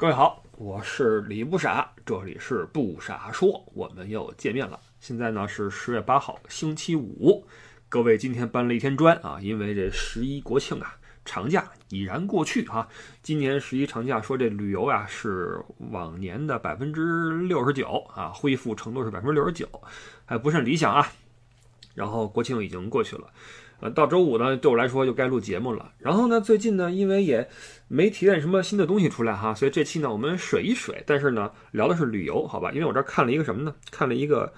各位好，我是李不傻，这里是不傻说，我们又见面了。现在呢是十月八号，星期五。各位今天搬了一天砖啊，因为这十一国庆啊，长假已然过去哈。今年十一长假说这旅游啊是往年的百分之六十九啊，恢复程度是百分之六十九，还不甚理想啊。然后国庆已经过去了。呃，到周五呢，对我来说就该录节目了。然后呢，最近呢，因为也没提炼什么新的东西出来哈，所以这期呢，我们水一水。但是呢，聊的是旅游，好吧？因为我这儿看了一个什么呢？看了一个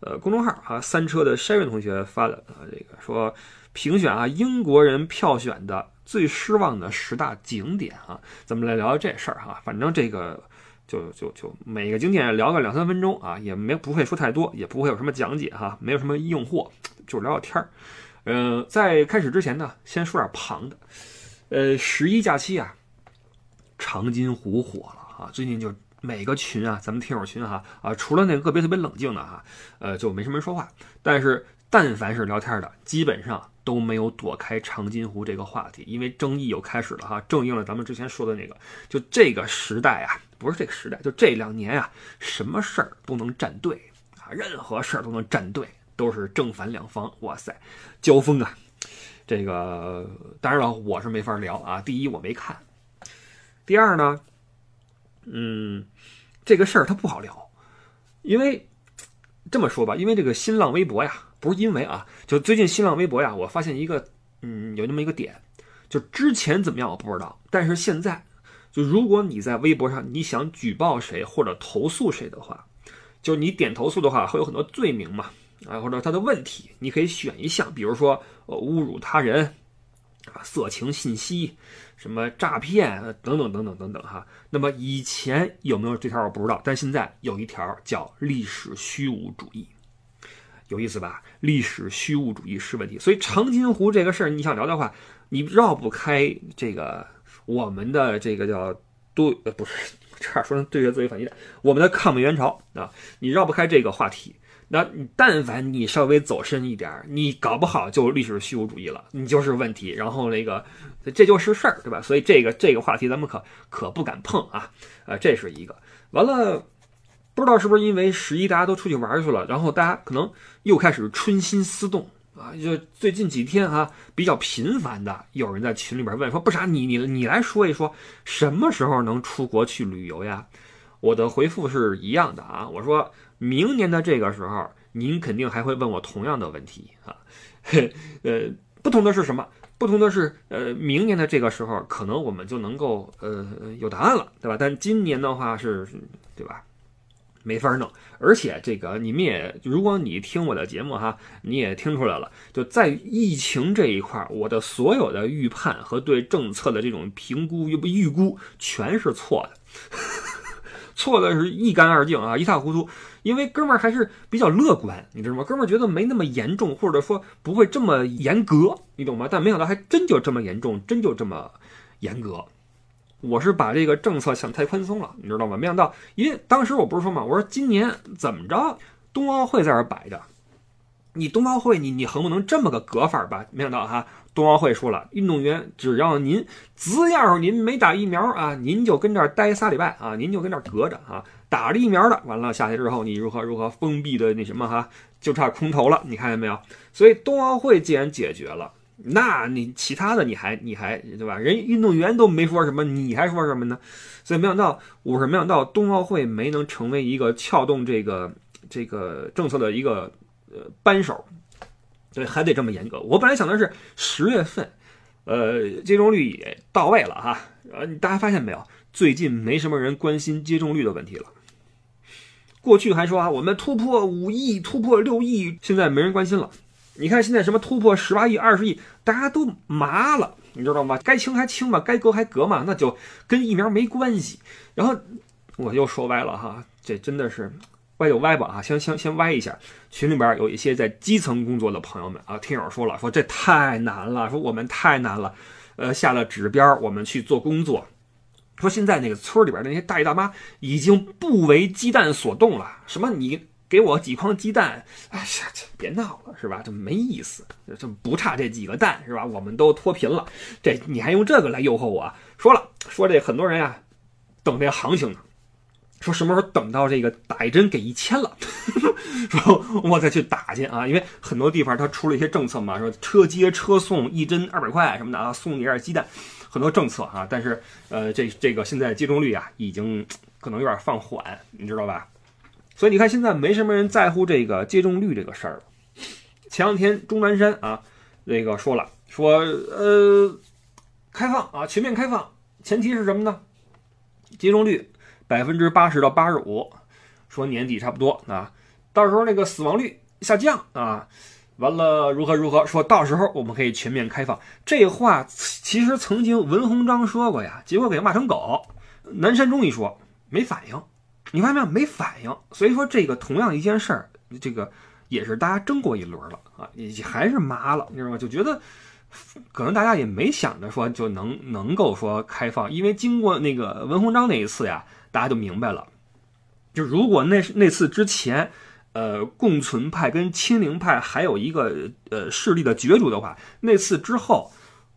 呃公众号啊，三车的 Sharon 同学发的啊，这个说评选啊英国人票选的最失望的十大景点啊，咱们来聊聊这事儿哈。反正这个就就就每个景点聊个两三分钟啊，也没不会说太多，也不会有什么讲解哈，没有什么硬货，就聊聊天儿。嗯，在开始之前呢，先说点旁的。呃，十一假期啊，长津湖火了啊！最近就每个群啊，咱们听友群哈啊，除了那个个别特别冷静的哈，呃，就没什么人说话。但是但凡是聊天的，基本上都没有躲开长津湖这个话题，因为争议又开始了哈，正应了咱们之前说的那个，就这个时代啊，不是这个时代，就这两年啊，什么事儿都能站队啊，任何事儿都能站队。都是正反两方，哇塞，交锋啊！这个当然了，我是没法聊啊。第一，我没看；第二呢，嗯，这个事儿它不好聊，因为这么说吧，因为这个新浪微博呀，不是因为啊，就最近新浪微博呀，我发现一个，嗯，有那么一个点，就之前怎么样我不知道，但是现在，就如果你在微博上你想举报谁或者投诉谁的话，就你点投诉的话，会有很多罪名嘛。啊，或者他的问题，你可以选一项，比如说呃侮辱他人啊、色情信息、什么诈骗等等等等等等哈。那么以前有没有这条我不知道，但现在有一条叫历史虚无主义，有意思吧？历史虚无主义是问题，所以长津湖这个事儿你想聊的话，你绕不开这个我们的这个叫对呃不是 差点说成对越自卫反击战，我们的抗美援朝啊，你绕不开这个话题。那你但凡你稍微走深一点儿，你搞不好就历史虚无主义了，你就是问题。然后那个，这就是事儿，对吧？所以这个这个话题咱们可可不敢碰啊！啊，这是一个。完了，不知道是不是因为十一大家都出去玩去了，然后大家可能又开始春心思动啊。就最近几天啊，比较频繁的有人在群里边问说：“不啥，你你你来说一说，什么时候能出国去旅游呀？”我的回复是一样的啊，我说。明年的这个时候，您肯定还会问我同样的问题啊，呃，不同的是什么？不同的是，呃，明年的这个时候，可能我们就能够呃有答案了，对吧？但今年的话是，对吧？没法弄。而且这个你们也，如果你听我的节目哈，你也听出来了，就在疫情这一块，我的所有的预判和对政策的这种评估预预估全是错的，错的是一干二净啊，一塌糊涂。因为哥们儿还是比较乐观，你知道吗？哥们儿觉得没那么严重，或者说不会这么严格，你懂吗？但没想到还真就这么严重，真就这么严格。我是把这个政策想太宽松了，你知道吗？没想到，因为当时我不是说嘛，我说今年怎么着，冬奥会在这摆着，你冬奥会你你横不能这么个隔法吧？没想到哈。冬奥会说了，运动员只要您只要您没打疫苗啊，您就跟这儿待仨礼拜啊，您就跟这儿隔着啊。打了疫苗的，完了下去之后，你如何如何封闭的那什么哈，就差空投了。你看见没有？所以冬奥会既然解决了，那你其他的你还你还对吧？人运动员都没说什么，你还说什么呢？所以没想到，我是没想到冬奥会没能成为一个撬动这个这个政策的一个呃扳手。对，还得这么严格。我本来想的是十月份，呃，接种率也到位了哈。呃，大家发现没有？最近没什么人关心接种率的问题了。过去还说啊，我们突破五亿、突破六亿，现在没人关心了。你看现在什么突破十八亿、二十亿，大家都麻了，你知道吗？该清还清嘛，该隔还隔嘛，那就跟疫苗没关系。然后我又说歪了哈，这真的是。歪就歪吧啊，先先先歪一下。群里边有一些在基层工作的朋友们啊，听友说了，说这太难了，说我们太难了，呃，下了指标我们去做工作。说现在那个村里边那些大爷大妈已经不为鸡蛋所动了，什么你给我几筐鸡蛋，哎呀，这别闹了是吧？这没意思，这不差这几个蛋是吧？我们都脱贫了，这你还用这个来诱惑我？说了说这很多人呀。等这行情呢。说什么时候等到这个打一针给一千了，说我再去打去啊！因为很多地方它出了一些政策嘛，说车接车送一针二百块什么的啊，送你点鸡蛋，很多政策啊。但是呃，这这个现在接种率啊，已经可能有点放缓，你知道吧？所以你看现在没什么人在乎这个接种率这个事儿了。前两天钟南山啊，那个说了，说呃，开放啊，全面开放，前提是什么呢？接种率。百分之八十到八十五，说年底差不多啊，到时候那个死亡率下降啊，完了如何如何？说到时候我们可以全面开放。这话其实曾经文鸿章说过呀，结果给骂成狗。南山中一说没反应，你发现没有？没反应。所以说这个同样一件事儿，这个也是大家争过一轮了啊，也还是麻了，你知道吗？就觉得可能大家也没想着说就能能够说开放，因为经过那个文鸿章那一次呀。大家就明白了，就如果那那次之前，呃，共存派跟清零派还有一个呃势力的角逐的话，那次之后，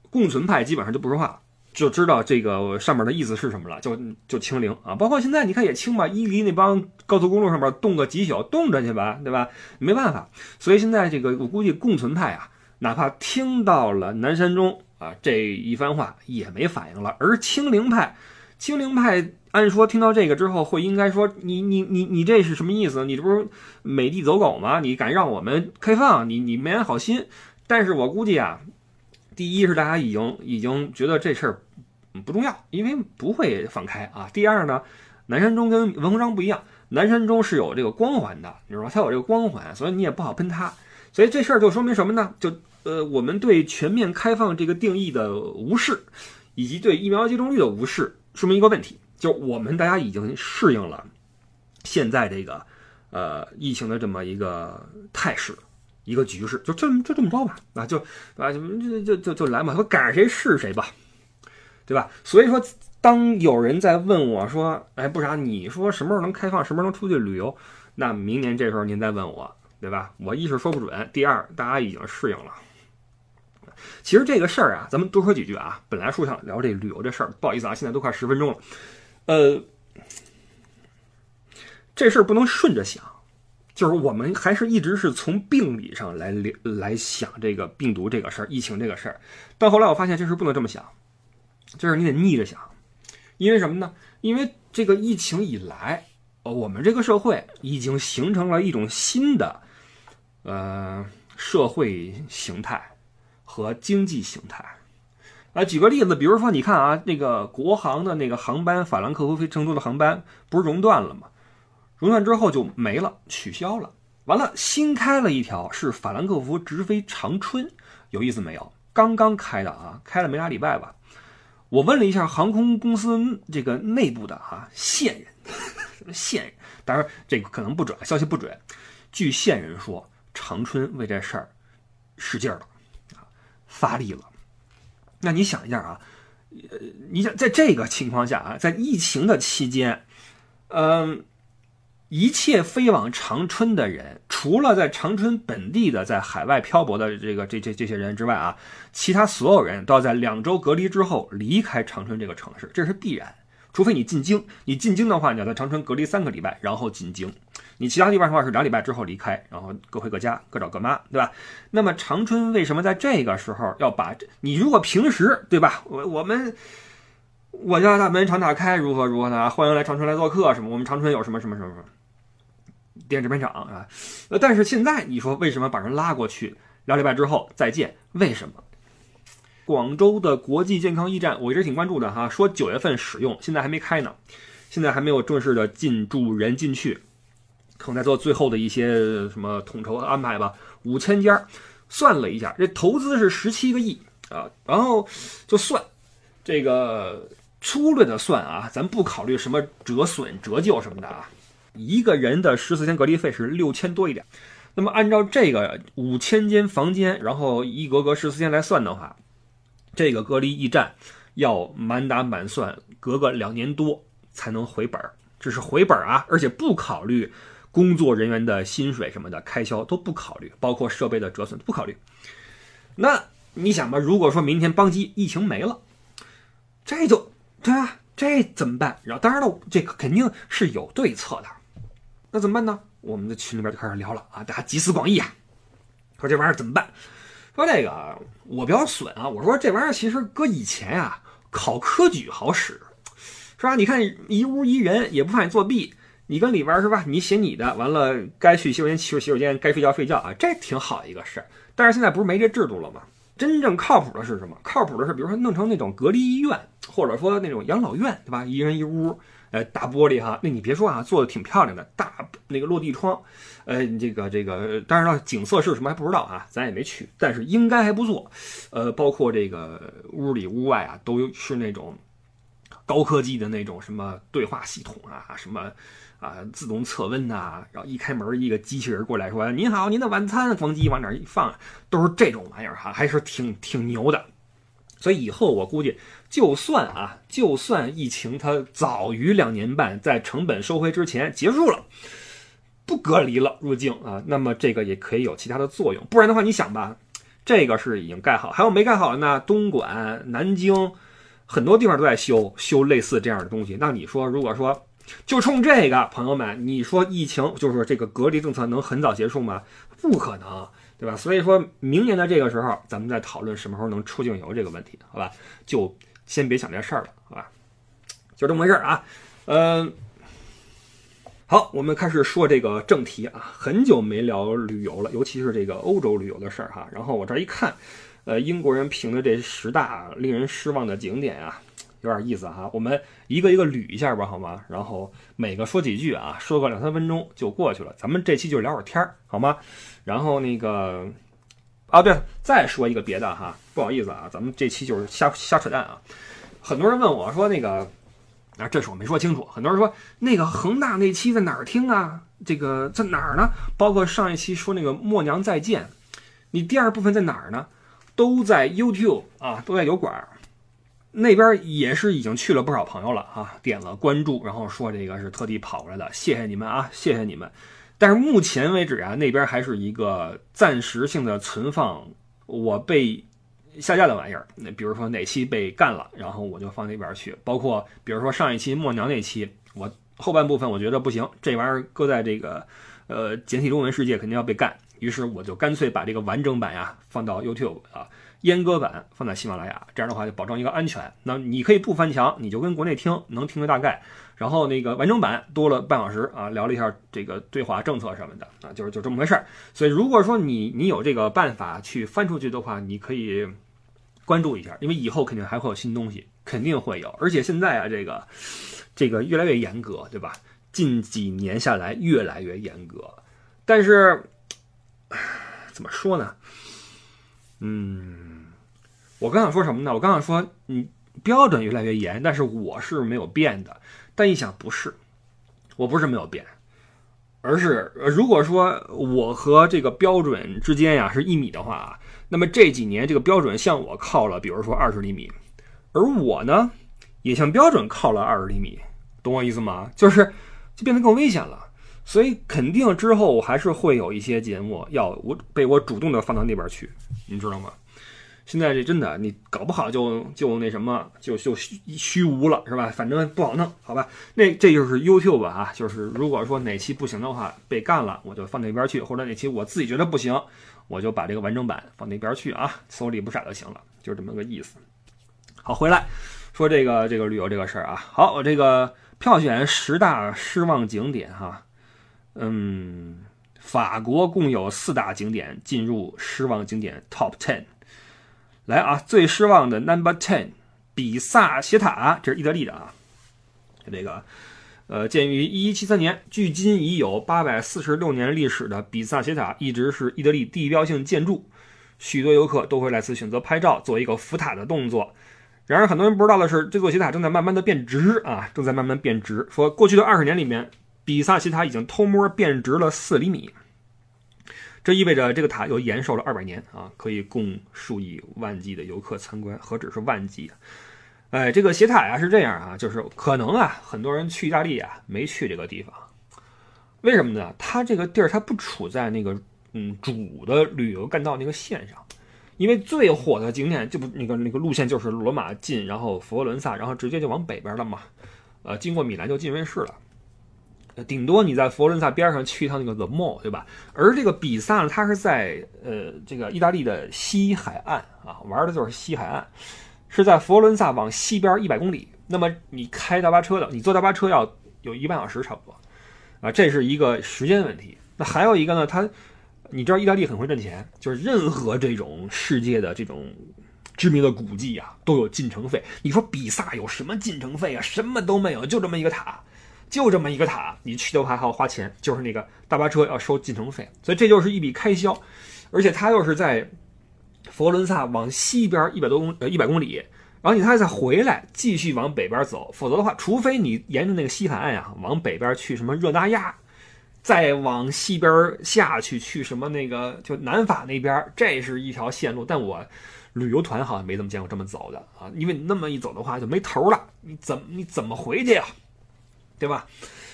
共存派基本上就不说话，就知道这个上面的意思是什么了，就就清零啊。包括现在你看也清吧，伊犁那帮高速公路上面冻个几宿，冻着去吧，对吧？没办法，所以现在这个我估计共存派啊，哪怕听到了南山中啊这一番话也没反应了，而清零派。清零派按说听到这个之后会应该说你你你你这是什么意思？你这不是美帝走狗吗？你敢让我们开放？你你没安好心。但是我估计啊，第一是大家已经已经觉得这事儿不重要，因为不会放开啊。第二呢，南山中跟文鸿章不一样，南山中是有这个光环的，你知道吧？他有这个光环，所以你也不好喷他。所以这事儿就说明什么呢？就呃，我们对全面开放这个定义的无视，以及对疫苗接种率的无视。说明一个问题，就我们大家已经适应了现在这个呃疫情的这么一个态势，一个局势，就这么就这么着吧，啊就啊就就就就来嘛，说赶上谁是谁吧，对吧？所以说，当有人在问我说，哎，不啥，你说什么时候能开放，什么时候能出去旅游？那明年这时候您再问我，对吧？我一是说不准，第二大家已经适应了。其实这个事儿啊，咱们多说几句啊。本来说想聊这旅游这事儿，不好意思啊，现在都快十分钟了。呃，这事儿不能顺着想，就是我们还是一直是从病理上来来想这个病毒这个事儿、疫情这个事儿。但后来我发现这事不能这么想，就是你得逆着想，因为什么呢？因为这个疫情以来，呃我们这个社会已经形成了一种新的呃社会形态。和经济形态，啊，举个例子，比如说，你看啊，那个国航的那个航班，法兰克福飞成都的航班不是熔断了吗？熔断之后就没了，取消了。完了，新开了一条是法兰克福直飞长春，有意思没有？刚刚开的啊，开了没俩礼拜吧。我问了一下航空公司这个内部的哈线人，什么线人？当然这个可能不准，消息不准。据线人说，长春为这事儿使劲了。发力了，那你想一下啊，呃，你想在这个情况下啊，在疫情的期间，嗯，一切飞往长春的人，除了在长春本地的在海外漂泊的这个这这这些人之外啊，其他所有人都要在两周隔离之后离开长春这个城市，这是必然。除非你进京，你进京的话，你要在长春隔离三个礼拜，然后进京。你其他地方的话是两礼拜之后离开，然后各回各家，各找各妈，对吧？那么长春为什么在这个时候要把你？如果平时对吧？我我们我家大门常打开，如何如何的？欢迎来长春来做客，什么？我们长春有什么什么什么什么电制片厂啊？但是现在你说为什么把人拉过去？两礼拜之后再见？为什么？广州的国际健康驿站，我一直挺关注的哈，说九月份使用，现在还没开呢，现在还没有正式的进驻人进去，可能在做最后的一些什么统筹安排吧。五千家，算了一下，这投资是十七个亿啊，然后就算这个粗略的算啊，咱不考虑什么折损折旧什么的啊，一个人的十四天隔离费是六千多一点，那么按照这个五千间房间，然后一格格十四天来算的话。这个隔离驿站要满打满算隔个两年多才能回本儿，这是回本儿啊，而且不考虑工作人员的薪水什么的开销都不考虑，包括设备的折损不考虑。那你想吧，如果说明天邦基疫情没了，这就对吧？这怎么办？然后当然了，这个肯定是有对策的。那怎么办呢？我们的群里边就开始聊了啊，大家集思广益啊，说这玩意儿怎么办？说这个我比较损啊，我说这玩意儿其实搁以前啊，考科举好使，是吧？你看一屋一人也不怕你作弊，你跟里边是吧？你写你的，完了该去洗手间去洗手间，该睡觉睡觉啊，这挺好一个事儿。但是现在不是没这制度了吗？真正靠谱的是什么？靠谱的是，比如说弄成那种隔离医院，或者说那种养老院，对吧？一人一屋，呃，大玻璃哈，那你别说啊，做的挺漂亮的，大那个落地窗，呃，这个这个，当然了，景色是什么还不知道啊，咱也没去，但是应该还不错。呃，包括这个屋里屋外啊，都是那种高科技的那种什么对话系统啊，什么。啊，自动测温呐，然后一开门，一个机器人过来说：“您好，您的晚餐。”咣叽往哪一放，都是这种玩意儿哈，还是挺挺牛的。所以以后我估计，就算啊，就算疫情它早于两年半在成本收回之前结束了，不隔离了入境啊，那么这个也可以有其他的作用。不然的话，你想吧，这个是已经盖好，还有没盖好的呢？东莞、南京很多地方都在修修类似这样的东西。那你说，如果说，就冲这个，朋友们，你说疫情就是这个隔离政策能很早结束吗？不可能，对吧？所以说明年的这个时候，咱们再讨论什么时候能出境游这个问题，好吧？就先别想这事儿了，好吧？就这么回事儿啊。嗯，好，我们开始说这个正题啊。很久没聊旅游了，尤其是这个欧洲旅游的事儿哈。然后我这一看，呃，英国人评的这十大令人失望的景点啊。有点意思哈，我们一个一个捋一下吧，好吗？然后每个说几句啊，说个两三分钟就过去了。咱们这期就聊会儿天儿，好吗？然后那个啊，对，再说一个别的哈，不好意思啊，咱们这期就是瞎瞎扯淡啊。很多人问我说那个啊，这是我没说清楚。很多人说那个恒大那期在哪儿听啊？这个在哪儿呢？包括上一期说那个默娘再见，你第二部分在哪儿呢？都在 YouTube 啊，都在油管。那边也是已经去了不少朋友了啊，点了关注，然后说这个是特地跑过来的，谢谢你们啊，谢谢你们。但是目前为止啊，那边还是一个暂时性的存放我被下架的玩意儿。那比如说哪期被干了，然后我就放那边去。包括比如说上一期默娘那期，我后半部分我觉得不行，这玩意儿搁在这个呃简体中文世界肯定要被干，于是我就干脆把这个完整版呀放到 YouTube 啊。阉割版放在喜马拉雅，这样的话就保证一个安全。那你可以不翻墙，你就跟国内听，能听个大概。然后那个完整版多了半小时啊，聊了一下这个对华政策什么的啊，就是就这么回事儿。所以如果说你你有这个办法去翻出去的话，你可以关注一下，因为以后肯定还会有新东西，肯定会有。而且现在啊，这个这个越来越严格，对吧？近几年下来越来越严格，但是怎么说呢？嗯。我刚想说什么呢？我刚想说，你标准越来越严，但是我是没有变的。但一想，不是，我不是没有变，而是如果说我和这个标准之间呀是一米的话，那么这几年这个标准向我靠了，比如说二十厘米，而我呢也向标准靠了二十厘米，懂我意思吗？就是就变得更危险了。所以肯定之后我还是会有一些节目要我被我主动的放到那边去，你知道吗？现在这真的，你搞不好就就那什么，就就虚虚无了，是吧？反正不好弄，好吧？那这就是 YouTube 啊，就是如果说哪期不行的话，被干了，我就放那边去；或者哪期我自己觉得不行，我就把这个完整版放那边去啊，搜里不傻就行了，就这么个意思。好，回来说这个这个旅游这个事儿啊。好，我这个票选十大失望景点哈，嗯，法国共有四大景点进入失望景点 Top Ten。来啊，最失望的 Number Ten，比萨斜塔，这是意大利的啊。这个，呃，建于一一七三年，距今已有八百四十六年历史的比萨斜塔，一直是意大利地标性建筑，许多游客都会来此选择拍照，做一个扶塔的动作。然而，很多人不知道的是，这座斜塔正在慢慢的变直啊，正在慢慢变直。说过去的二十年里面，比萨斜塔已经偷摸变直了四厘米。这意味着这个塔又延寿了二百年啊，可以供数以万计的游客参观，何止是万计啊！哎，这个斜塔呀是这样啊，就是可能啊，很多人去意大利啊没去这个地方，为什么呢？它这个地儿它不处在那个嗯主的旅游干道那个线上，因为最火的景点就不那个那个路线就是罗马进，然后佛罗伦萨，然后直接就往北边了嘛。呃，经过米兰就进瑞士了。顶多你在佛罗伦萨边上去一趟那个 The Mall，对吧？而这个比萨呢，它是在呃这个意大利的西海岸啊，玩的就是西海岸，是在佛罗伦萨往西边一百公里。那么你开大巴车的，你坐大巴车要有一个半小时差不多啊，这是一个时间问题。那还有一个呢，它你知道意大利很会挣钱，就是任何这种世界的这种知名的古迹啊，都有进城费。你说比萨有什么进城费啊？什么都没有，就这么一个塔。就这么一个塔，你去的话还要花钱，就是那个大巴车要收进城费，所以这就是一笔开销，而且它又是在佛罗伦萨往西边一百多公呃一百公里，然后你还再回来继续往北边走，否则的话，除非你沿着那个西海岸呀往北边去什么热那亚，再往西边下去去什么那个就南法那边，这是一条线路，但我旅游团好像没怎么见过这么走的啊，因为你那么一走的话就没头了，你怎么你怎么回去呀？对吧？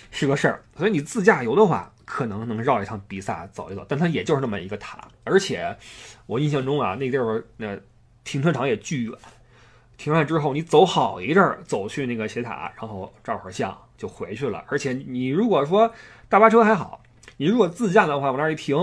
是个事儿，所以你自驾游的话，可能能绕一趟比萨走一走，但它也就是那么一个塔，而且我印象中啊，那地方那停车场也巨远，停完之后你走好一阵儿，走去那个斜塔，然后照会儿相就回去了。而且你如果说大巴车还好，你如果自驾的话，往那儿一停，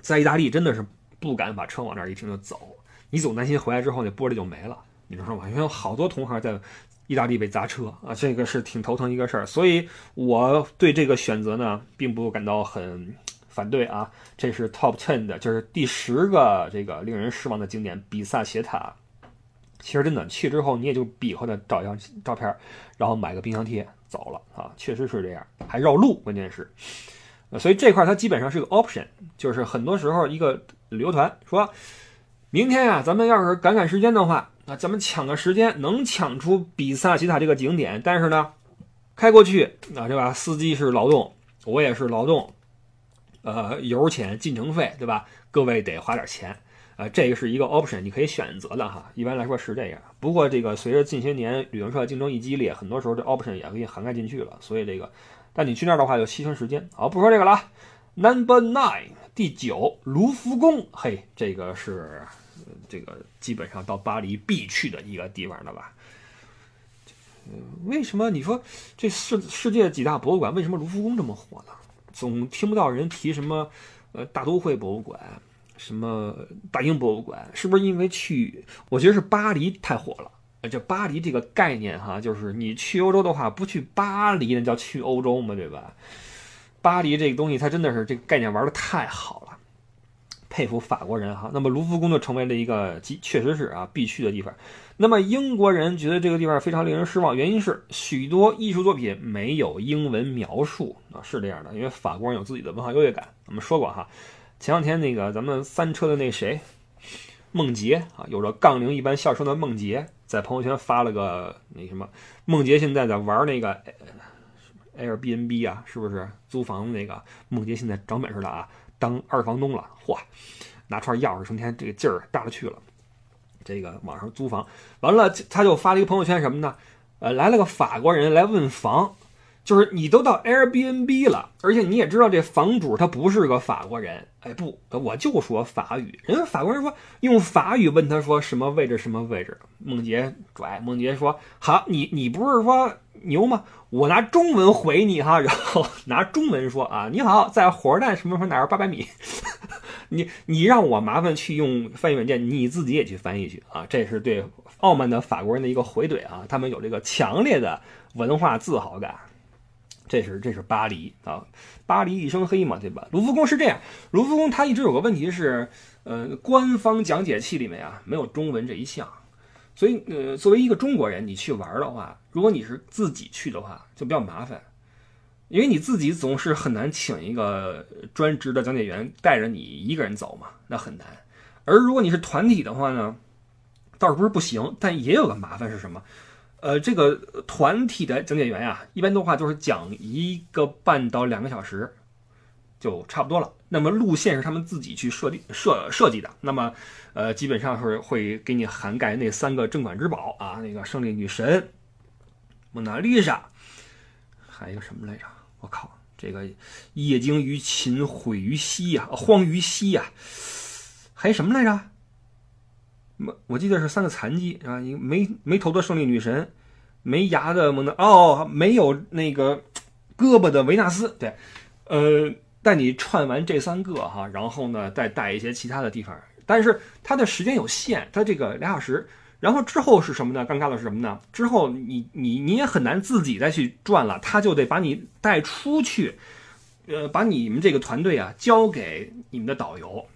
在意大利真的是不敢把车往那儿一停就走，你总担心回来之后那玻璃就没了，你知道吗？因为有好多同行在。意大利被砸车啊，这个是挺头疼一个事儿，所以我对这个选择呢，并不感到很反对啊。这是 Top Ten 的，就是第十个这个令人失望的景点——比萨斜塔。其实真的去之后，你也就比划着找一张照片，然后买个冰箱贴走了啊，确实是这样，还绕路，关键是。所以这块它基本上是个 option，就是很多时候一个旅游团说，明天啊，咱们要是赶赶时间的话。啊，咱们抢个时间，能抢出比萨斜塔这个景点，但是呢，开过去啊，对吧？司机是劳动，我也是劳动，呃，油钱、进城费，对吧？各位得花点钱，呃，这个是一个 option，你可以选择的哈。一般来说是这样。不过这个随着近些年旅行社竞争一激烈，很多时候这 option 也给你涵盖进去了。所以这个，但你去那儿的话就牺牲时间。好，不说这个了。Number nine，第九，卢浮宫。嘿，这个是。这个基本上到巴黎必去的一个地方了吧？为什么你说这世世界几大博物馆，为什么卢浮宫这么火呢？总听不到人提什么呃大都会博物馆，什么大英博物馆，是不是因为去？我觉得是巴黎太火了。这巴黎这个概念哈，就是你去欧洲的话，不去巴黎那叫去欧洲吗？对吧？巴黎这个东西，它真的是这个概念玩的太好。佩服法国人哈，那么卢浮宫就成为了一个，确实是啊必去的地方。那么英国人觉得这个地方非常令人失望，原因是许多艺术作品没有英文描述啊，是这样的，因为法国人有自己的文化优越感。我们说过哈，前两天那个咱们三车的那谁，梦洁啊，有着杠铃一般笑声的梦洁，在朋友圈发了个那什么，梦洁现在在玩那个 Airbnb 啊，是不是租房子那个？梦洁现在长本事了啊。当二房东了，嚯，拿串钥匙，成天这个劲儿大了去了。这个网上租房完了，他就发了一个朋友圈什么呢？呃，来了个法国人来问房，就是你都到 Airbnb 了，而且你也知道这房主他不是个法国人。哎，不，我就说法语。人家法国人说用法语问他说什么位置什么位置。梦洁拽，梦洁说好，你你不是说牛吗？我拿中文回你哈，然后 拿中文说啊，你好，在火车站什么什么哪儿八百米，你你让我麻烦去用翻译软件，你自己也去翻译去啊，这是对傲慢的法国人的一个回怼啊，他们有这个强烈的文化自豪感，这是这是巴黎啊，巴黎一身黑嘛，对吧？卢浮宫是这样，卢浮宫它一直有个问题是，呃，官方讲解器里面啊没有中文这一项。所以，呃，作为一个中国人，你去玩的话，如果你是自己去的话，就比较麻烦，因为你自己总是很难请一个专职的讲解员带着你一个人走嘛，那很难。而如果你是团体的话呢，倒是不是不行，但也有个麻烦是什么？呃，这个团体的讲解员呀，一般的话就是讲一个半到两个小时。就差不多了。那么路线是他们自己去设定设设计的。那么，呃，基本上是会给你涵盖那三个镇馆之宝啊，那个胜利女神、蒙娜丽莎，还有什么来着？我靠，这个夜惊于秦，毁于西呀，荒于西呀，还有什么来着？我我记得是三个残疾啊，一个没没头的胜利女神，没牙的蒙娜，哦，没有那个胳膊的维纳斯，对，呃，带你串完这三个哈，然后呢再带一些其他的地方，但是它的时间有限，它这个俩小时，然后之后是什么呢？尴尬的是什么呢？之后你你你也很难自己再去转了，他就得把你带出去，呃，把你们这个团队啊交给你们的导游。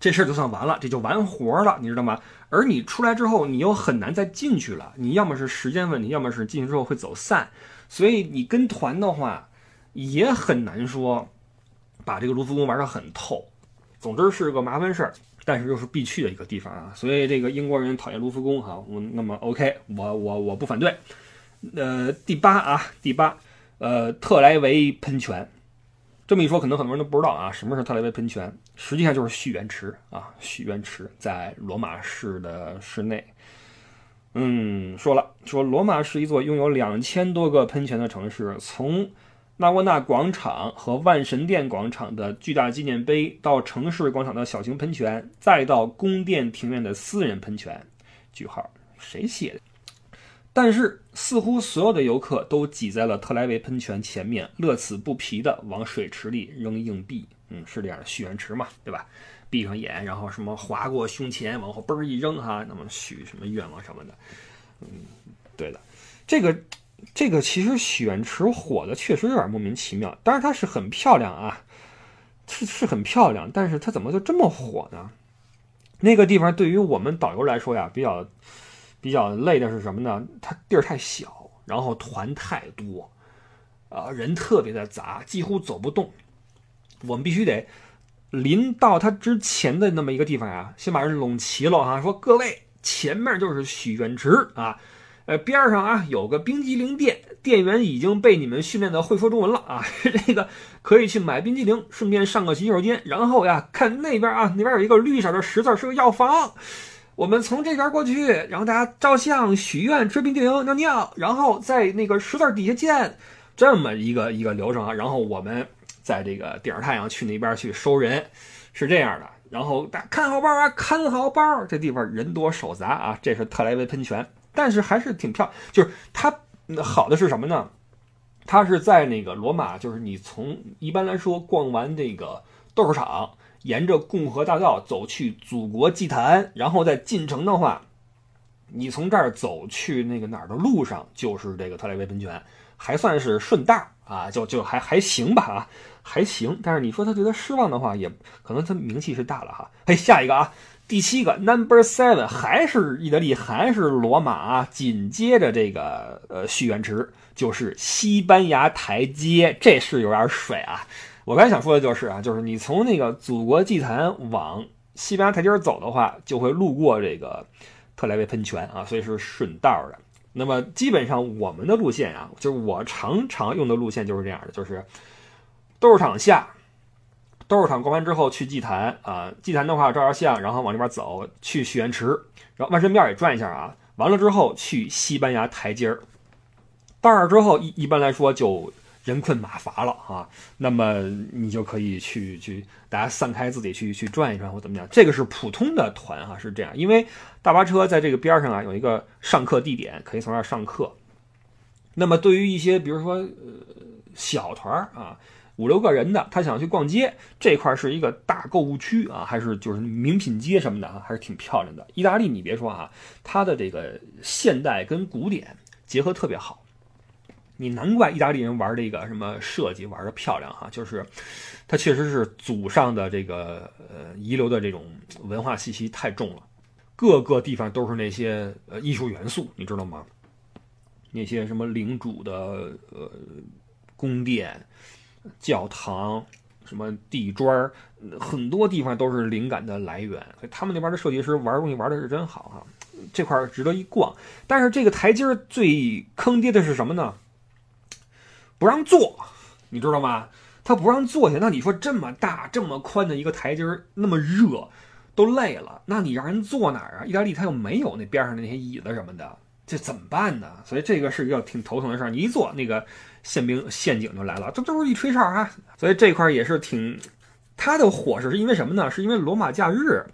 这事儿就算完了，这就完活了，你知道吗？而你出来之后，你又很难再进去了。你要么是时间问题，要么是进去之后会走散。所以你跟团的话，也很难说把这个卢浮宫玩得很透。总之是个麻烦事儿，但是又是必去的一个地方啊。所以这个英国人讨厌卢浮宫哈，我那么 OK，我我我不反对。呃，第八啊，第八，呃，特莱维喷泉。这么一说，可能很多人都不知道啊，什么是特莱维喷泉？实际上就是蓄源池啊，蓄源池在罗马市的市内。嗯，说了，说罗马是一座拥有两千多个喷泉的城市，从纳沃纳广场和万神殿广场的巨大纪念碑，到城市广场的小型喷泉，再到宫殿庭院的私人喷泉。句号，谁写的？但是，似乎所有的游客都挤在了特莱维喷泉前面，乐此不疲地往水池里扔硬币。嗯，是这样，许愿池嘛，对吧？闭上眼，然后什么划过胸前，往后嘣儿一扔，哈，那么许什么愿望什么的。嗯，对的，这个这个其实许愿池火的确实有点莫名其妙。当然它是很漂亮啊，是是很漂亮，但是它怎么就这么火呢？那个地方对于我们导游来说呀，比较。比较累的是什么呢？它地儿太小，然后团太多，啊，人特别的杂，几乎走不动。我们必须得临到它之前的那么一个地方啊，先把人拢齐了啊，说各位，前面就是许愿池啊，呃，边上啊有个冰激凌店，店员已经被你们训练的会说中文了啊，这个可以去买冰激凌，顺便上个洗手间，然后呀，看那边啊，那边有一个绿色的十字，是个药房。我们从这边过去，然后大家照相、许愿、吃冰激凌、尿尿，然后在那个十字底下见，这么一个一个流程啊。然后我们在这个顶着太阳去那边去收人，是这样的。然后大家看好包啊，看好包，这地方人多手杂啊。这是特莱维喷泉，但是还是挺漂亮。就是它好的是什么呢？它是在那个罗马，就是你从一般来说逛完这个斗兽场。沿着共和大道走去祖国祭坛，然后再进城的话，你从这儿走去那个哪儿的路上就是这个特莱维喷泉，还算是顺道啊，就就还还行吧啊，还行。但是你说他觉得失望的话，也可能他名气是大了哈。嘿，下一个啊，第七个 Number Seven 还是意大利，还是罗马啊。紧接着这个呃许愿池就是西班牙台阶，这是有点水啊。我刚才想说的就是啊，就是你从那个祖国祭坛往西班牙台阶走的话，就会路过这个特莱维喷泉啊，所以是顺道的。那么基本上我们的路线啊，就是我常常用的路线就是这样的，就是斗兽场下，斗兽场逛完之后去祭坛啊，祭坛的话照照相，然后往那边走去许愿池，然后万神庙也转一下啊，完了之后去西班牙台阶儿，到那儿之后一一般来说就。人困马乏了啊，那么你就可以去去，大家散开自己去去转一转或怎么样。这个是普通的团哈，是这样，因为大巴车在这个边儿上啊有一个上课地点，可以从那儿上课。那么对于一些比如说呃小团儿啊，五六个人的，他想去逛街，这块是一个大购物区啊，还是就是名品街什么的啊，还是挺漂亮的。意大利你别说啊，它的这个现代跟古典结合特别好。你难怪意大利人玩这个什么设计玩的漂亮哈，就是它确实是祖上的这个呃遗留的这种文化气息太重了，各个地方都是那些呃艺术元素，你知道吗？那些什么领主的呃宫殿、教堂、什么地砖，很多地方都是灵感的来源。所以他们那边的设计师玩东西玩的是真好哈，这块值得一逛。但是这个台阶最坑爹的是什么呢？不让坐，你知道吗？他不让坐下，那你说这么大、这么宽的一个台阶儿，那么热，都累了，那你让人坐哪儿啊？意大利他又没有那边上那些椅子什么的，这怎么办呢？所以这个是一个挺头疼的事儿。你一坐，那个宪兵陷阱就来了，这都是一吹哨啊。所以这块也是挺，它的火势是因为什么呢？是因为罗马假日，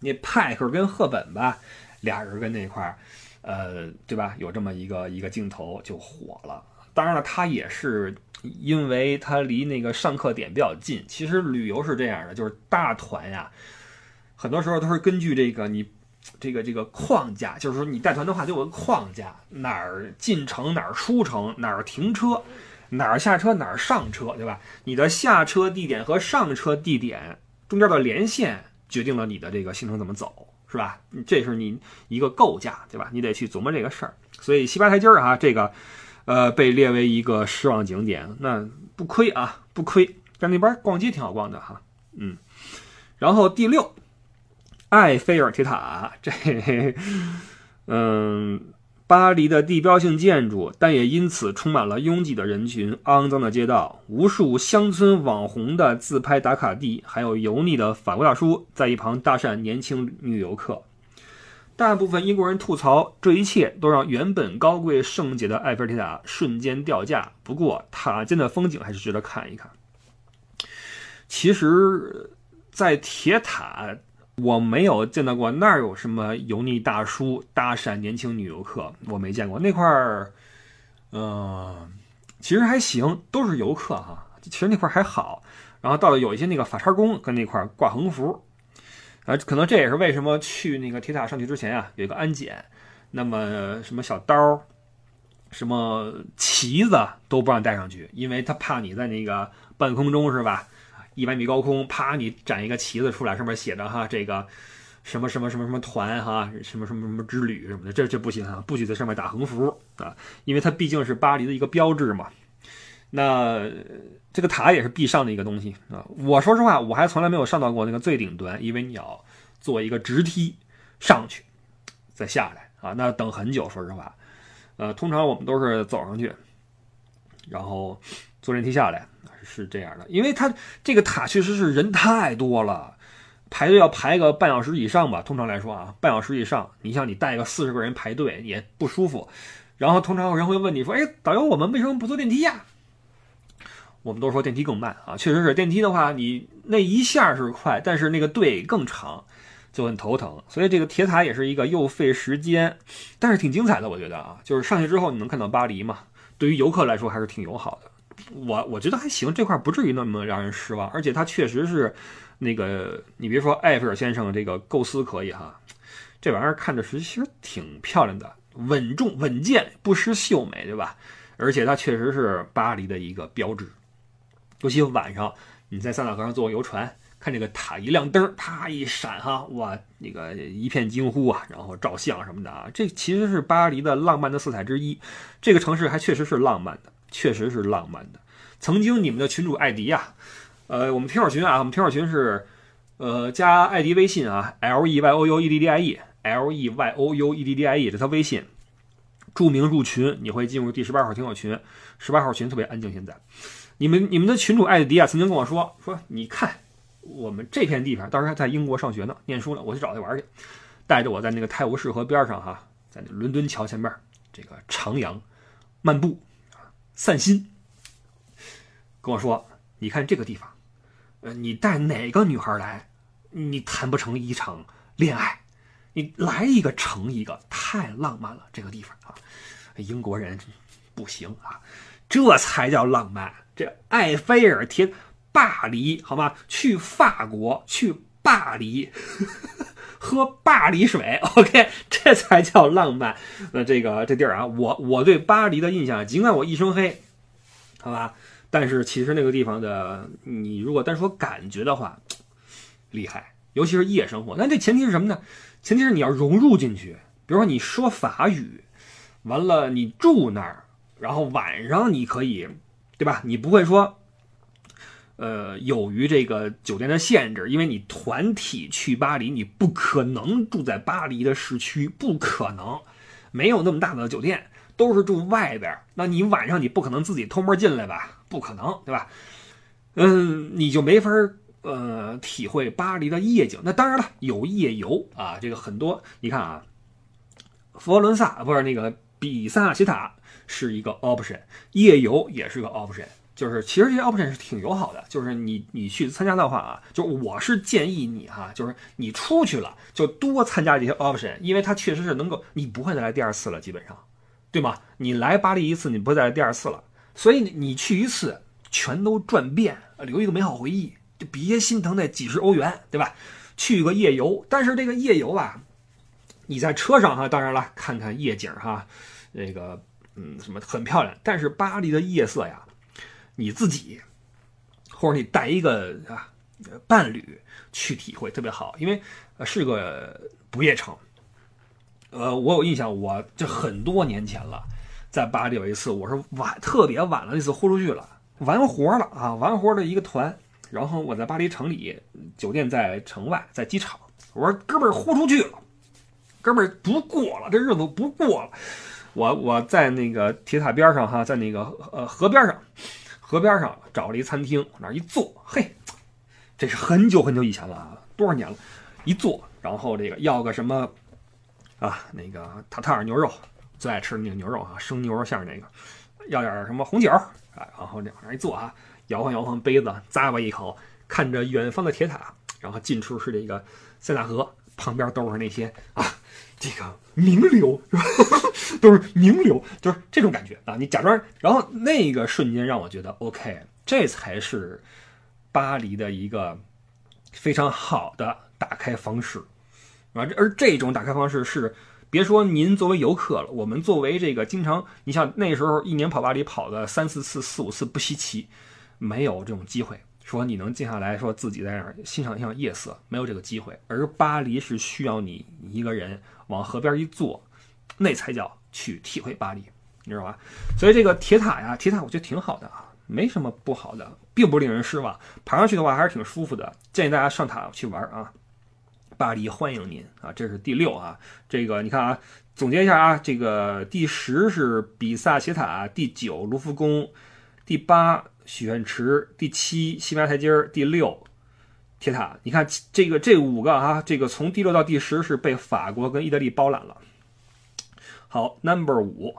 那派克跟赫本吧，俩人跟那块儿，呃，对吧？有这么一个一个镜头就火了。当然了，他也是因为他离那个上课点比较近。其实旅游是这样的，就是大团呀，很多时候都是根据这个你这个这个框架，就是说你带团的话得有个框架，哪儿进城哪儿出城，哪儿停车哪儿下车哪儿上车，对吧？你的下车地点和上车地点中间的连线。决定了你的这个行程怎么走，是吧？这是你一个构架，对吧？你得去琢磨这个事儿。所以西八台阶儿啊，这个，呃，被列为一个失望景点，那不亏啊，不亏。在那边逛街挺好逛的哈，嗯。然后第六，埃菲尔铁塔，这，嗯。巴黎的地标性建筑，但也因此充满了拥挤的人群、肮脏的街道、无数乡村网红的自拍打卡地，还有油腻的法国大叔在一旁搭讪年轻女游客。大部分英国人吐槽，这一切都让原本高贵圣洁的埃菲尔铁塔瞬间掉价。不过，塔尖的风景还是值得看一看。其实，在铁塔。我没有见到过那儿有什么油腻大叔搭讪年轻女游客，我没见过那块儿，嗯，其实还行，都是游客哈，其实那块儿还好。然后到了有一些那个法叉工跟那块儿挂横幅，啊，可能这也是为什么去那个铁塔上去之前啊有一个安检，那么什么小刀、什么旗子都不让带上去，因为他怕你在那个半空中是吧？一百米高空，啪，你展一个旗子出来，上面写着哈，这个什么什么什么什么团哈，什么什么什么之旅什么的，这这不行啊，不许在上面打横幅啊，因为它毕竟是巴黎的一个标志嘛。那这个塔也是必上的一个东西啊。我说实话，我还从来没有上到过那个最顶端，因为你要坐一个直梯上去，再下来啊，那等很久。说实话，呃，通常我们都是走上去，然后坐电梯下来。是这样的，因为它这个塔确实是人太多了，排队要排个半小时以上吧。通常来说啊，半小时以上，你像你带个四十个人排队也不舒服。然后通常有人会问你说：“哎，导游，我们为什么不坐电梯呀？”我们都说电梯更慢啊，确实是电梯的话，你那一下是快，但是那个队更长，就很头疼。所以这个铁塔也是一个又费时间，但是挺精彩的，我觉得啊，就是上去之后你能看到巴黎嘛，对于游客来说还是挺友好的。我我觉得还行，这块不至于那么让人失望，而且它确实是，那个你别说埃菲尔先生这个构思可以哈，这玩意儿看着实其实挺漂亮的，稳重稳健，不失秀美，对吧？而且它确实是巴黎的一个标志，尤其晚上你在塞纳河上坐游船，看这个塔一亮灯，啪一闪哈，哇，那个一片惊呼啊，然后照相什么的啊，这其实是巴黎的浪漫的色彩之一，这个城市还确实是浪漫的。确实是浪漫的。曾经你们的群主艾迪呀，呃，我们听友群啊，我们听友群是，呃，加艾迪微信啊，L E Y O U E D D I E，L E Y O U E D D I E，这他微信，注明入群，你会进入第十八号听友群。十八号群特别安静。现在，你们你们的群主艾迪啊，曾经跟我说说，你看我们这片地方，当时还在英国上学呢，念书呢，我去找他玩去，带着我在那个泰晤士河边上哈，在那伦敦桥前面这个徜徉漫步。散心，跟我说：“你看这个地方，呃，你带哪个女孩来，你谈不成一场恋爱。你来一个成一个，太浪漫了。这个地方啊，英国人不行啊，这才叫浪漫。这埃菲尔铁，巴黎，好吗？去法国，去巴黎。”喝巴黎水，OK，这才叫浪漫。那这个这地儿啊，我我对巴黎的印象，尽管我一身黑，好吧，但是其实那个地方的，你如果单说感觉的话，厉害，尤其是夜生活。那这前提是什么呢？前提是你要融入进去。比如说你说法语，完了你住那儿，然后晚上你可以，对吧？你不会说。呃，由于这个酒店的限制，因为你团体去巴黎，你不可能住在巴黎的市区，不可能，没有那么大的酒店，都是住外边。那你晚上你不可能自己偷摸进来吧？不可能，对吧？嗯，你就没法呃体会巴黎的夜景。那当然了，有夜游啊，这个很多。你看啊，佛罗伦萨不是那个比萨斜塔是一个 option，夜游也是个 option。就是其实这些 option 是挺友好的，就是你你去参加的话啊，就我是建议你哈，就是你出去了就多参加这些 option，因为它确实是能够，你不会再来第二次了，基本上，对吗？你来巴黎一次，你不会再来第二次了，所以你去一次全都转遍，留一个美好回忆，就别心疼那几十欧元，对吧？去个夜游，但是这个夜游啊，你在车上哈，当然了，看看夜景哈，那个嗯什么很漂亮，但是巴黎的夜色呀。你自己，或者你带一个啊伴侣去体会特别好，因为是个不夜城。呃，我有印象，我这很多年前了，在巴黎有一次，我是晚特别晚了那次豁出去了，完活了啊，完活的一个团。然后我在巴黎城里，酒店在城外，在机场。我说哥们儿豁出去了，哥们儿不过了，这日子不过了。我我在那个铁塔边上哈，在那个呃河边上。河边上找了一餐厅，往那一坐，嘿，这是很久很久以前了啊，多少年了？一坐，然后这个要个什么啊？那个塔塔尔牛肉，最爱吃的那个牛肉啊，生牛肉馅那个，要点什么红酒啊？然后往那一坐啊，摇晃摇晃杯子，咂巴一口，看着远方的铁塔，然后近处是这个塞纳河，旁边都是那些啊。这个名流是吧？都是名流，就是这种感觉啊！你假装，然后那个瞬间让我觉得 OK，这才是巴黎的一个非常好的打开方式啊！而这种打开方式是，别说您作为游客了，我们作为这个经常，你像那时候一年跑巴黎跑个三四次、四五次不稀奇，没有这种机会。说你能静下来说自己在那儿欣赏一下夜色，没有这个机会。而巴黎是需要你一个人往河边一坐，那才叫去体会巴黎，你知道吧？所以这个铁塔呀，铁塔我觉得挺好的啊，没什么不好的，并不令人失望。爬上去的话还是挺舒服的，建议大家上塔去玩啊。巴黎欢迎您啊！这是第六啊，这个你看啊，总结一下啊，这个第十是比萨斜塔，第九卢浮宫，第八。许愿池第七，西班牙台阶儿第六，铁塔。你看这个这五个啊，这个从第六到第十是被法国跟意大利包揽了。好，Number 五，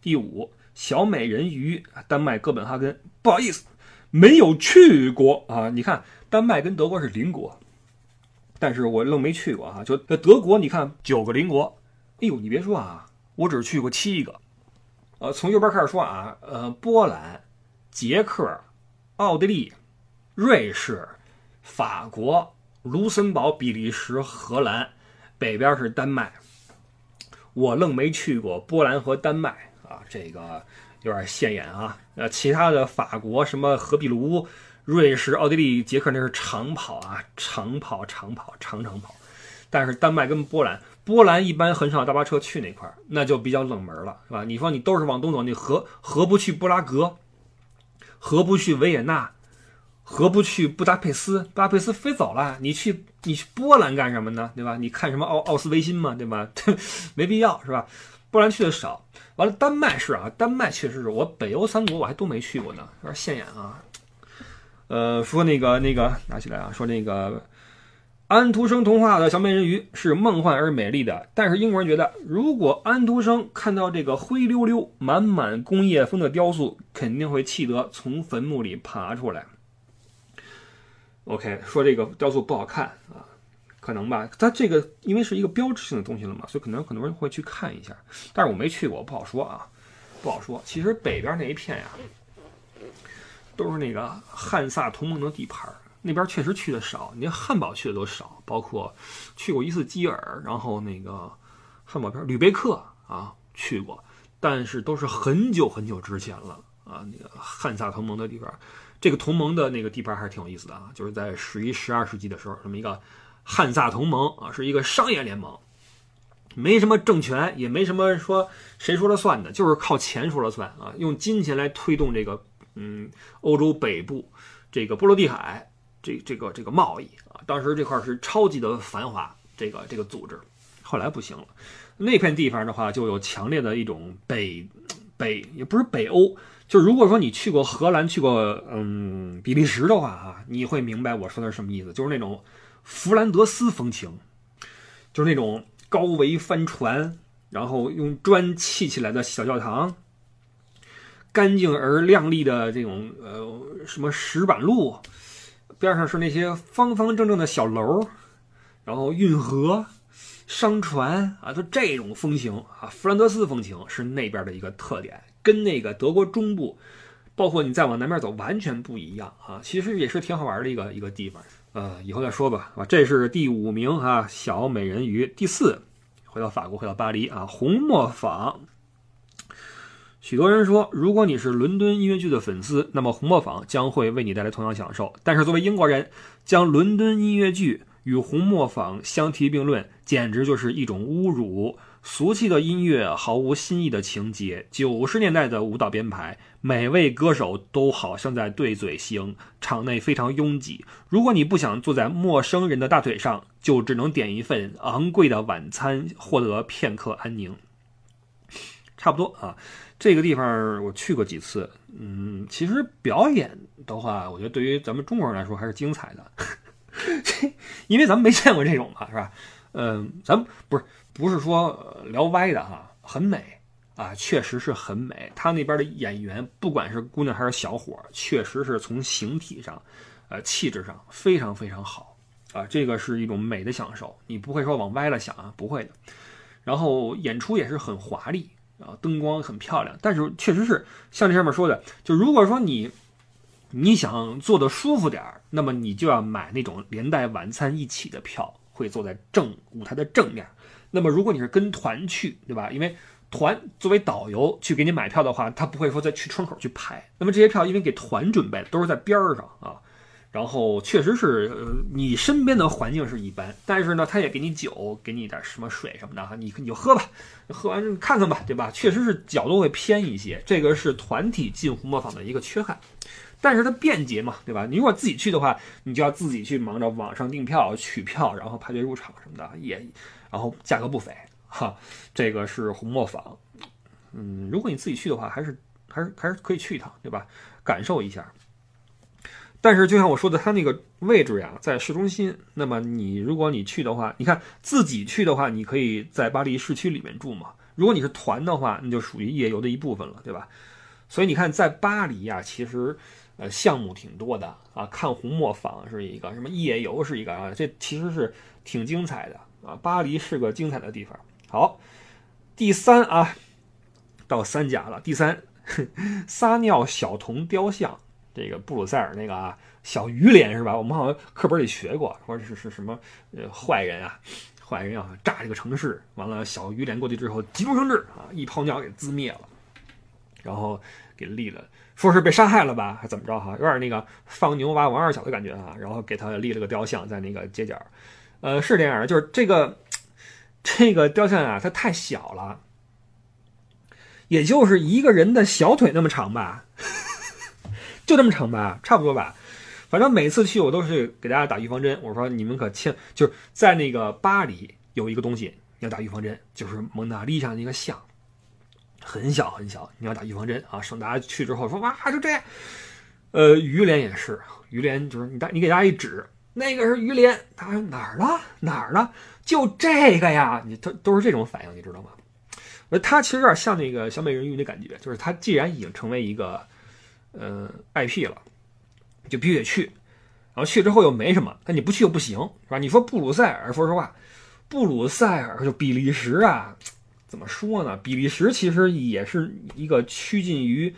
第五小美人鱼，丹麦哥本哈根。不好意思，没有去过啊。你看，丹麦跟德国是邻国，但是我愣没去过啊。就德国，你看九个邻国，哎呦，你别说啊，我只去过七个。呃，从右边开始说啊，呃，波兰。捷克、奥地利、瑞士、法国、卢森堡、比利时、荷兰，北边是丹麦。我愣没去过波兰和丹麦啊，这个有点现眼啊。呃，其他的法国什么荷比卢、瑞士、奥地利、捷克那是长跑啊，长跑、长跑、长长跑。但是丹麦跟波兰，波兰一般很少大巴车去那块儿，那就比较冷门了，是吧？你说你都是往东走，你何何不去布拉格？何不去维也纳？何不去布达佩斯？布达佩斯飞走了，你去你去波兰干什么呢？对吧？你看什么奥奥斯维辛嘛？对吧？没必要是吧？波兰去的少。完了，丹麦是啊，丹麦确实是我北欧三国我还都没去过呢，有点现眼啊。呃，说那个那个拿起来啊，说那个。安徒生童话的小美人鱼是梦幻而美丽的，但是英国人觉得，如果安徒生看到这个灰溜溜、满满工业风的雕塑，肯定会气得从坟墓里爬出来。OK，说这个雕塑不好看啊，可能吧？它这个因为是一个标志性的东西了嘛，所以可能很多人会去看一下。但是我没去过，不好说啊，不好说。其实北边那一片呀，都是那个汉萨同盟的地盘儿。那边确实去的少，连汉堡去的都少，包括去过一次基尔，然后那个汉堡片吕贝克啊去过，但是都是很久很久之前了啊。那个汉萨同盟的地方，这个同盟的那个地盘还是挺有意思的啊，就是在十一、十二世纪的时候，这么一个汉萨同盟啊，是一个商业联盟，没什么政权，也没什么说谁说了算的，就是靠钱说了算啊，用金钱来推动这个嗯欧洲北部这个波罗的海。这这个这个贸易啊，当时这块是超级的繁华，这个这个组织，后来不行了。那片地方的话，就有强烈的一种北北，也不是北欧，就如果说你去过荷兰，去过嗯比利时的话啊，你会明白我说的是什么意思，就是那种弗兰德斯风情，就是那种高桅帆船，然后用砖砌起来的小教堂，干净而亮丽的这种呃什么石板路，边上是那些方方正正的小楼，然后运河、商船啊，就这种风情啊，弗兰德斯风情是那边的一个特点，跟那个德国中部，包括你再往南边走，完全不一样啊。其实也是挺好玩的一个一个地方，呃，以后再说吧。啊，这是第五名啊，小美人鱼。第四，回到法国，回到巴黎啊，红磨坊。许多人说，如果你是伦敦音乐剧的粉丝，那么红磨坊将会为你带来同样享受。但是作为英国人，将伦敦音乐剧与红磨坊相提并论，简直就是一种侮辱。俗气的音乐，毫无新意的情节，九十年代的舞蹈编排，每位歌手都好像在对嘴型，场内非常拥挤。如果你不想坐在陌生人的大腿上，就只能点一份昂贵的晚餐，获得片刻安宁。差不多啊。这个地方我去过几次，嗯，其实表演的话，我觉得对于咱们中国人来说还是精彩的，因为咱们没见过这种嘛，是吧？嗯，咱不是不是说聊歪的哈，很美啊，确实是很美。他那边的演员，不管是姑娘还是小伙，确实是从形体上，呃，气质上非常非常好啊，这个是一种美的享受，你不会说往歪了想啊，不会的。然后演出也是很华丽。啊，灯光很漂亮，但是确实是像这上面说的，就如果说你你想坐的舒服点儿，那么你就要买那种连带晚餐一起的票，会坐在正舞台的正面。那么如果你是跟团去，对吧？因为团作为导游去给你买票的话，他不会说再去窗口去排。那么这些票因为给团准备的，都是在边儿上啊。然后确实是，呃，你身边的环境是一般，但是呢，他也给你酒，给你点什么水什么的哈，你你就喝吧，喝完看看吧，对吧？确实是角度会偏一些，这个是团体进红磨坊的一个缺憾，但是它便捷嘛，对吧？你如果自己去的话，你就要自己去忙着网上订票、取票，然后排队入场什么的，也，然后价格不菲哈。这个是红磨坊，嗯，如果你自己去的话，还是还是还是可以去一趟，对吧？感受一下。但是就像我说的，它那个位置呀，在市中心。那么你如果你去的话，你看自己去的话，你可以在巴黎市区里面住嘛。如果你是团的话，那就属于夜游的一部分了，对吧？所以你看，在巴黎呀，其实呃项目挺多的啊。看红磨坊是一个，什么夜游是一个啊，这其实是挺精彩的啊。巴黎是个精彩的地方。好，第三啊，到三甲了。第三，撒尿小童雕像。这个布鲁塞尔那个啊，小鱼脸是吧？我们好像课本里学过，说是是什么呃坏人啊，坏人啊炸这个城市，完了小鱼脸过去之后急中生智啊，一泡尿给滋灭了，然后给立了，说是被杀害了吧，还怎么着哈？有点那个放牛娃王二小的感觉啊，然后给他立了个雕像在那个街角，呃，是这样的，就是这个这个雕像啊，它太小了，也就是一个人的小腿那么长吧。就这么长吧，差不多吧。反正每次去我都是给大家打预防针。我说你们可千就是在那个巴黎有一个东西要打预防针，就是蒙娜丽莎那个像，很小很小，你要打预防针啊，省大家去之后说哇就这样。呃，鱼脸也是，鱼脸就是你大你给大家一指，那个是鱼脸，他说哪儿了哪儿了？就这个呀，你都都是这种反应，你知道吗？呃，他其实有点像那个小美人鱼的感觉，就是他既然已经成为一个。呃，IP 了，就必须得去，然后去之后又没什么，但你不去又不行，是吧？你说布鲁塞尔，说实话，布鲁塞尔就比利时啊，怎么说呢？比利时其实也是一个趋近于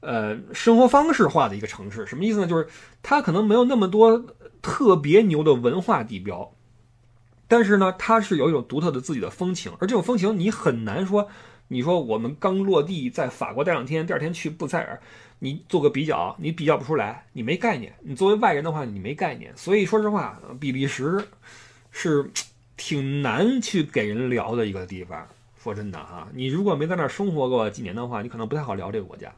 呃生活方式化的一个城市，什么意思呢？就是它可能没有那么多特别牛的文化地标，但是呢，它是有一种独特的自己的风情，而这种风情你很难说，你说我们刚落地在法国待两天，第二天去布塞尔。你做个比较，你比较不出来，你没概念。你作为外人的话，你没概念。所以说实话，比利时是挺难去给人聊的一个地方。说真的哈，你如果没在那儿生活过几年的话，你可能不太好聊这个国家。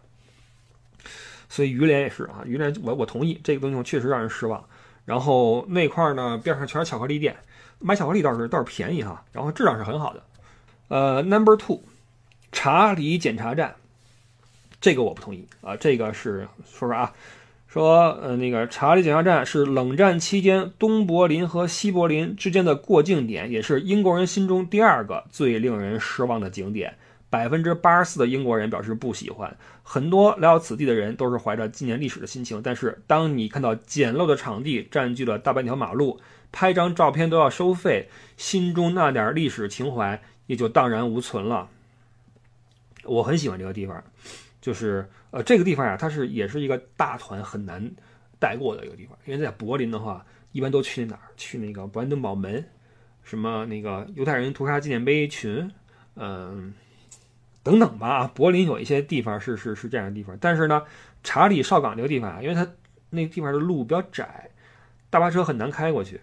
所以于连也是啊，于连我我同意这个东西确实让人失望。然后那块儿呢，边上全是巧克力店，买巧克力倒是倒是便宜哈，然后质量是很好的。呃，Number Two，查理检查站。这个我不同意啊！这个是说说啊，说呃那个查理检查站是冷战期间东柏林和西柏林之间的过境点，也是英国人心中第二个最令人失望的景点。百分之八十四的英国人表示不喜欢。很多来到此地的人都是怀着纪念历史的心情，但是当你看到简陋的场地占据了大半条马路，拍张照片都要收费，心中那点历史情怀也就荡然无存了。我很喜欢这个地方，就是呃，这个地方呀，它是也是一个大团很难带过的一个地方，因为在柏林的话，一般都去哪儿？去那个勃兰登堡门，什么那个犹太人屠杀纪念碑群，嗯。等等吧，柏林有一些地方是是是这样的地方，但是呢，查理绍港这个地方啊，因为它那个地方的路比较窄，大巴车很难开过去，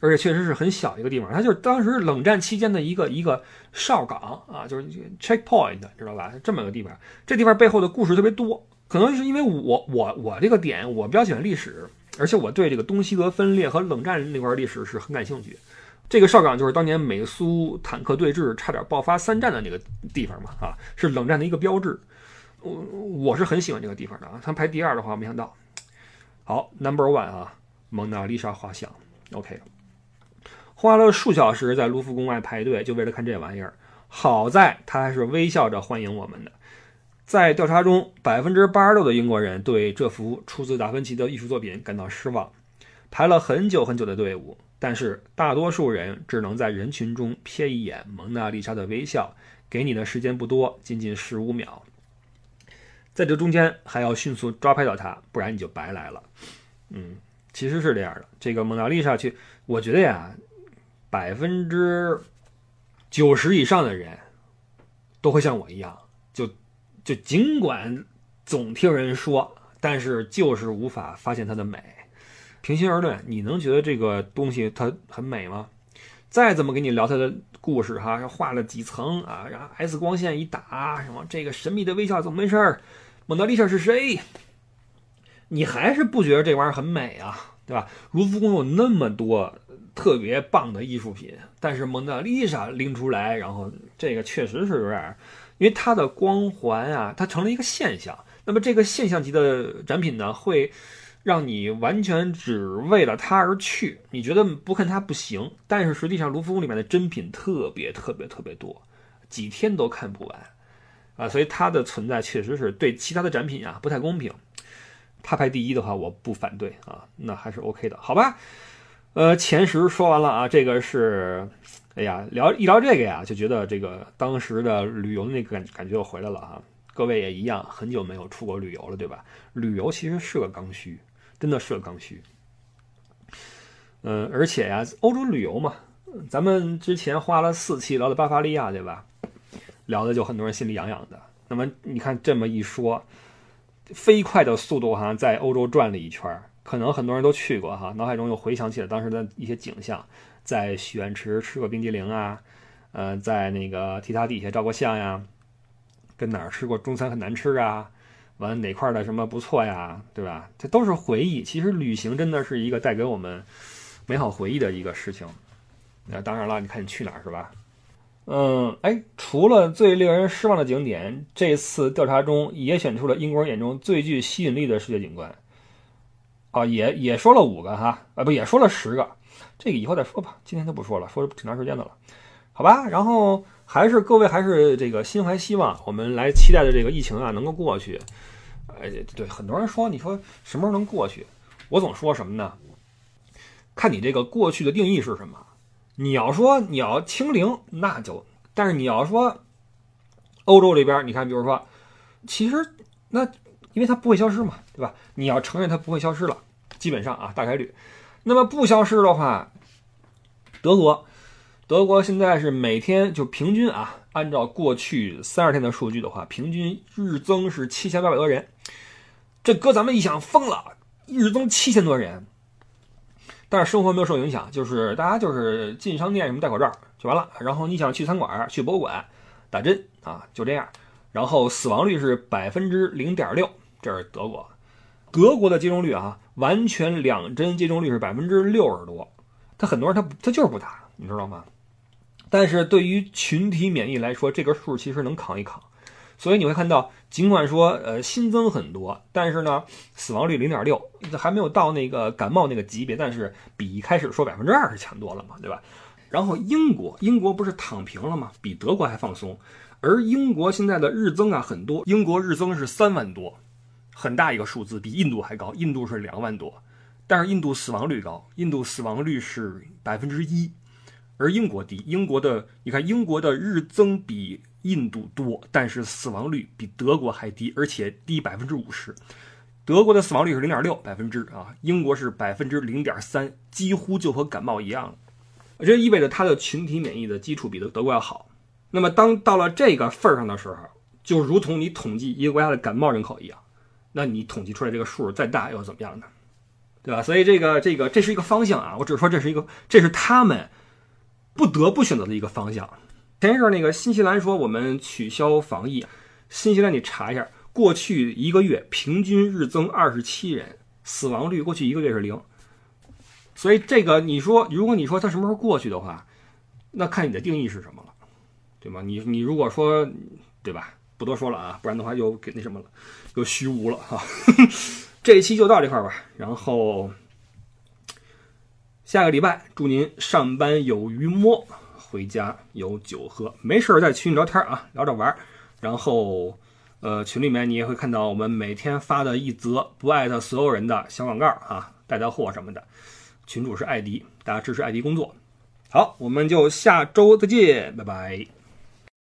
而且确实是很小一个地方，它就是当时冷战期间的一个一个哨岗啊，就是 checkpoint，知道吧？这么个地方，这地方背后的故事特别多，可能是因为我我我这个点我比较喜欢历史，而且我对这个东西德分裂和冷战那块历史是很感兴趣。这个哨岗就是当年美苏坦克对峙差点爆发三战的那个地方嘛，啊，是冷战的一个标志。我我是很喜欢这个地方的啊。它排第二的话，没想到。好，Number One 啊，蒙娜丽莎画像。OK，花了数小时在卢浮宫外排队，就为了看这玩意儿。好在他还是微笑着欢迎我们的。在调查中，百分之八十六的英国人对这幅出自达芬奇的艺术作品感到失望，排了很久很久的队伍。但是大多数人只能在人群中瞥一眼蒙娜丽莎的微笑，给你的时间不多，仅仅十五秒。在这中间还要迅速抓拍到它，不然你就白来了。嗯，其实是这样的。这个蒙娜丽莎去，我觉得呀，百分之九十以上的人都会像我一样，就就尽管总听人说，但是就是无法发现它的美。平心而论，你能觉得这个东西它很美吗？再怎么给你聊它的故事，哈，画了几层啊，然后 X 光线一打，什么这个神秘的微笑怎么回事？蒙娜丽莎是谁？你还是不觉得这玩意儿很美啊，对吧？卢浮宫有那么多特别棒的艺术品，但是蒙娜丽莎拎出来，然后这个确实是有点，因为它的光环啊，它成了一个现象。那么这个现象级的展品呢，会。让你完全只为了它而去，你觉得不看它不行，但是实际上卢浮宫里面的珍品特别特别特别多，几天都看不完，啊，所以它的存在确实是对其他的展品啊不太公平。它排第一的话，我不反对啊，那还是 OK 的，好吧？呃，前十说完了啊，这个是，哎呀，聊一聊这个呀，就觉得这个当时的旅游那个感感觉又回来了啊。各位也一样，很久没有出国旅游了，对吧？旅游其实是个刚需。真的是个刚需，嗯，而且呀，欧洲旅游嘛，咱们之前花了四期聊的巴伐利亚，对吧？聊的就很多人心里痒痒的。那么你看这么一说，飞快的速度哈，在欧洲转了一圈，可能很多人都去过哈，脑海中又回想起了当时的一些景象，在许愿池吃过冰激凌啊，呃，在那个提塔底下照过相呀，跟哪儿吃过中餐很难吃啊？完哪块的什么不错呀，对吧？这都是回忆。其实旅行真的是一个带给我们美好回忆的一个事情。那当然了，你看你去哪儿是吧？嗯，哎，除了最令人失望的景点，这次调查中也选出了英国人眼中最具吸引力的世界景观。啊，也也说了五个哈，啊不也说了十个，这个以后再说吧，今天就不说了，说挺长时间的了，好吧？然后还是各位还是这个心怀希望，我们来期待的这个疫情啊能够过去。哎，对，很多人说，你说什么时候能过去？我总说什么呢？看你这个过去的定义是什么。你要说你要清零，那就；但是你要说欧洲这边，你看，比如说，其实那因为它不会消失嘛，对吧？你要承认它不会消失了，基本上啊，大概率。那么不消失的话，德国，德国现在是每天就平均啊。按照过去三十天的数据的话，平均日增是七千八百多人。这搁咱们一想，疯了，日增七千多人。但是生活没有受影响，就是大家就是进商店什么戴口罩就完了。然后你想去餐馆、去博物馆打针啊，就这样。然后死亡率是百分之零点六，这是德国。德国的接种率啊，完全两针接种率是百分之六十多。他很多人他他就是不打，你知道吗？但是对于群体免疫来说，这个数其实能扛一扛，所以你会看到，尽管说呃新增很多，但是呢死亡率零点六，还没有到那个感冒那个级别，但是比一开始说百分之二十强多了嘛，对吧？然后英国，英国不是躺平了吗？比德国还放松，而英国现在的日增啊很多，英国日增是三万多，很大一个数字，比印度还高。印度是两万多，但是印度死亡率高，印度死亡率是百分之一，而英国低。英国的你看，英国的日增比印度多，但是死亡率比德国还低，而且低百分之五十。德国的死亡率是零点六百分之啊，英国是百分之零点三，几乎就和感冒一样了。这意味着它的群体免疫的基础比德德国要好。那么，当到了这个份儿上的时候，就如同你统计一个国家的感冒人口一样，那你统计出来这个数再大又怎么样呢？对吧？所以这个这个这是一个方向啊，我只是说这是一个，这是他们不得不选择的一个方向。前一阵那个新西兰说我们取消防疫，新西兰你查一下，过去一个月平均日增二十七人，死亡率过去一个月是零。所以这个你说，如果你说它什么时候过去的话，那看你的定义是什么了。对吗？你你如果说，对吧？不多说了啊，不然的话又给那什么了，又虚无了哈。这一期就到这块吧，然后下个礼拜祝您上班有鱼摸，回家有酒喝，没事儿在群里聊天啊，聊着玩。然后呃，群里面你也会看到我们每天发的一则不艾特所有人的小广告啊，带带货什么的。群主是艾迪，大家支持艾迪工作。好，我们就下周再见，拜拜。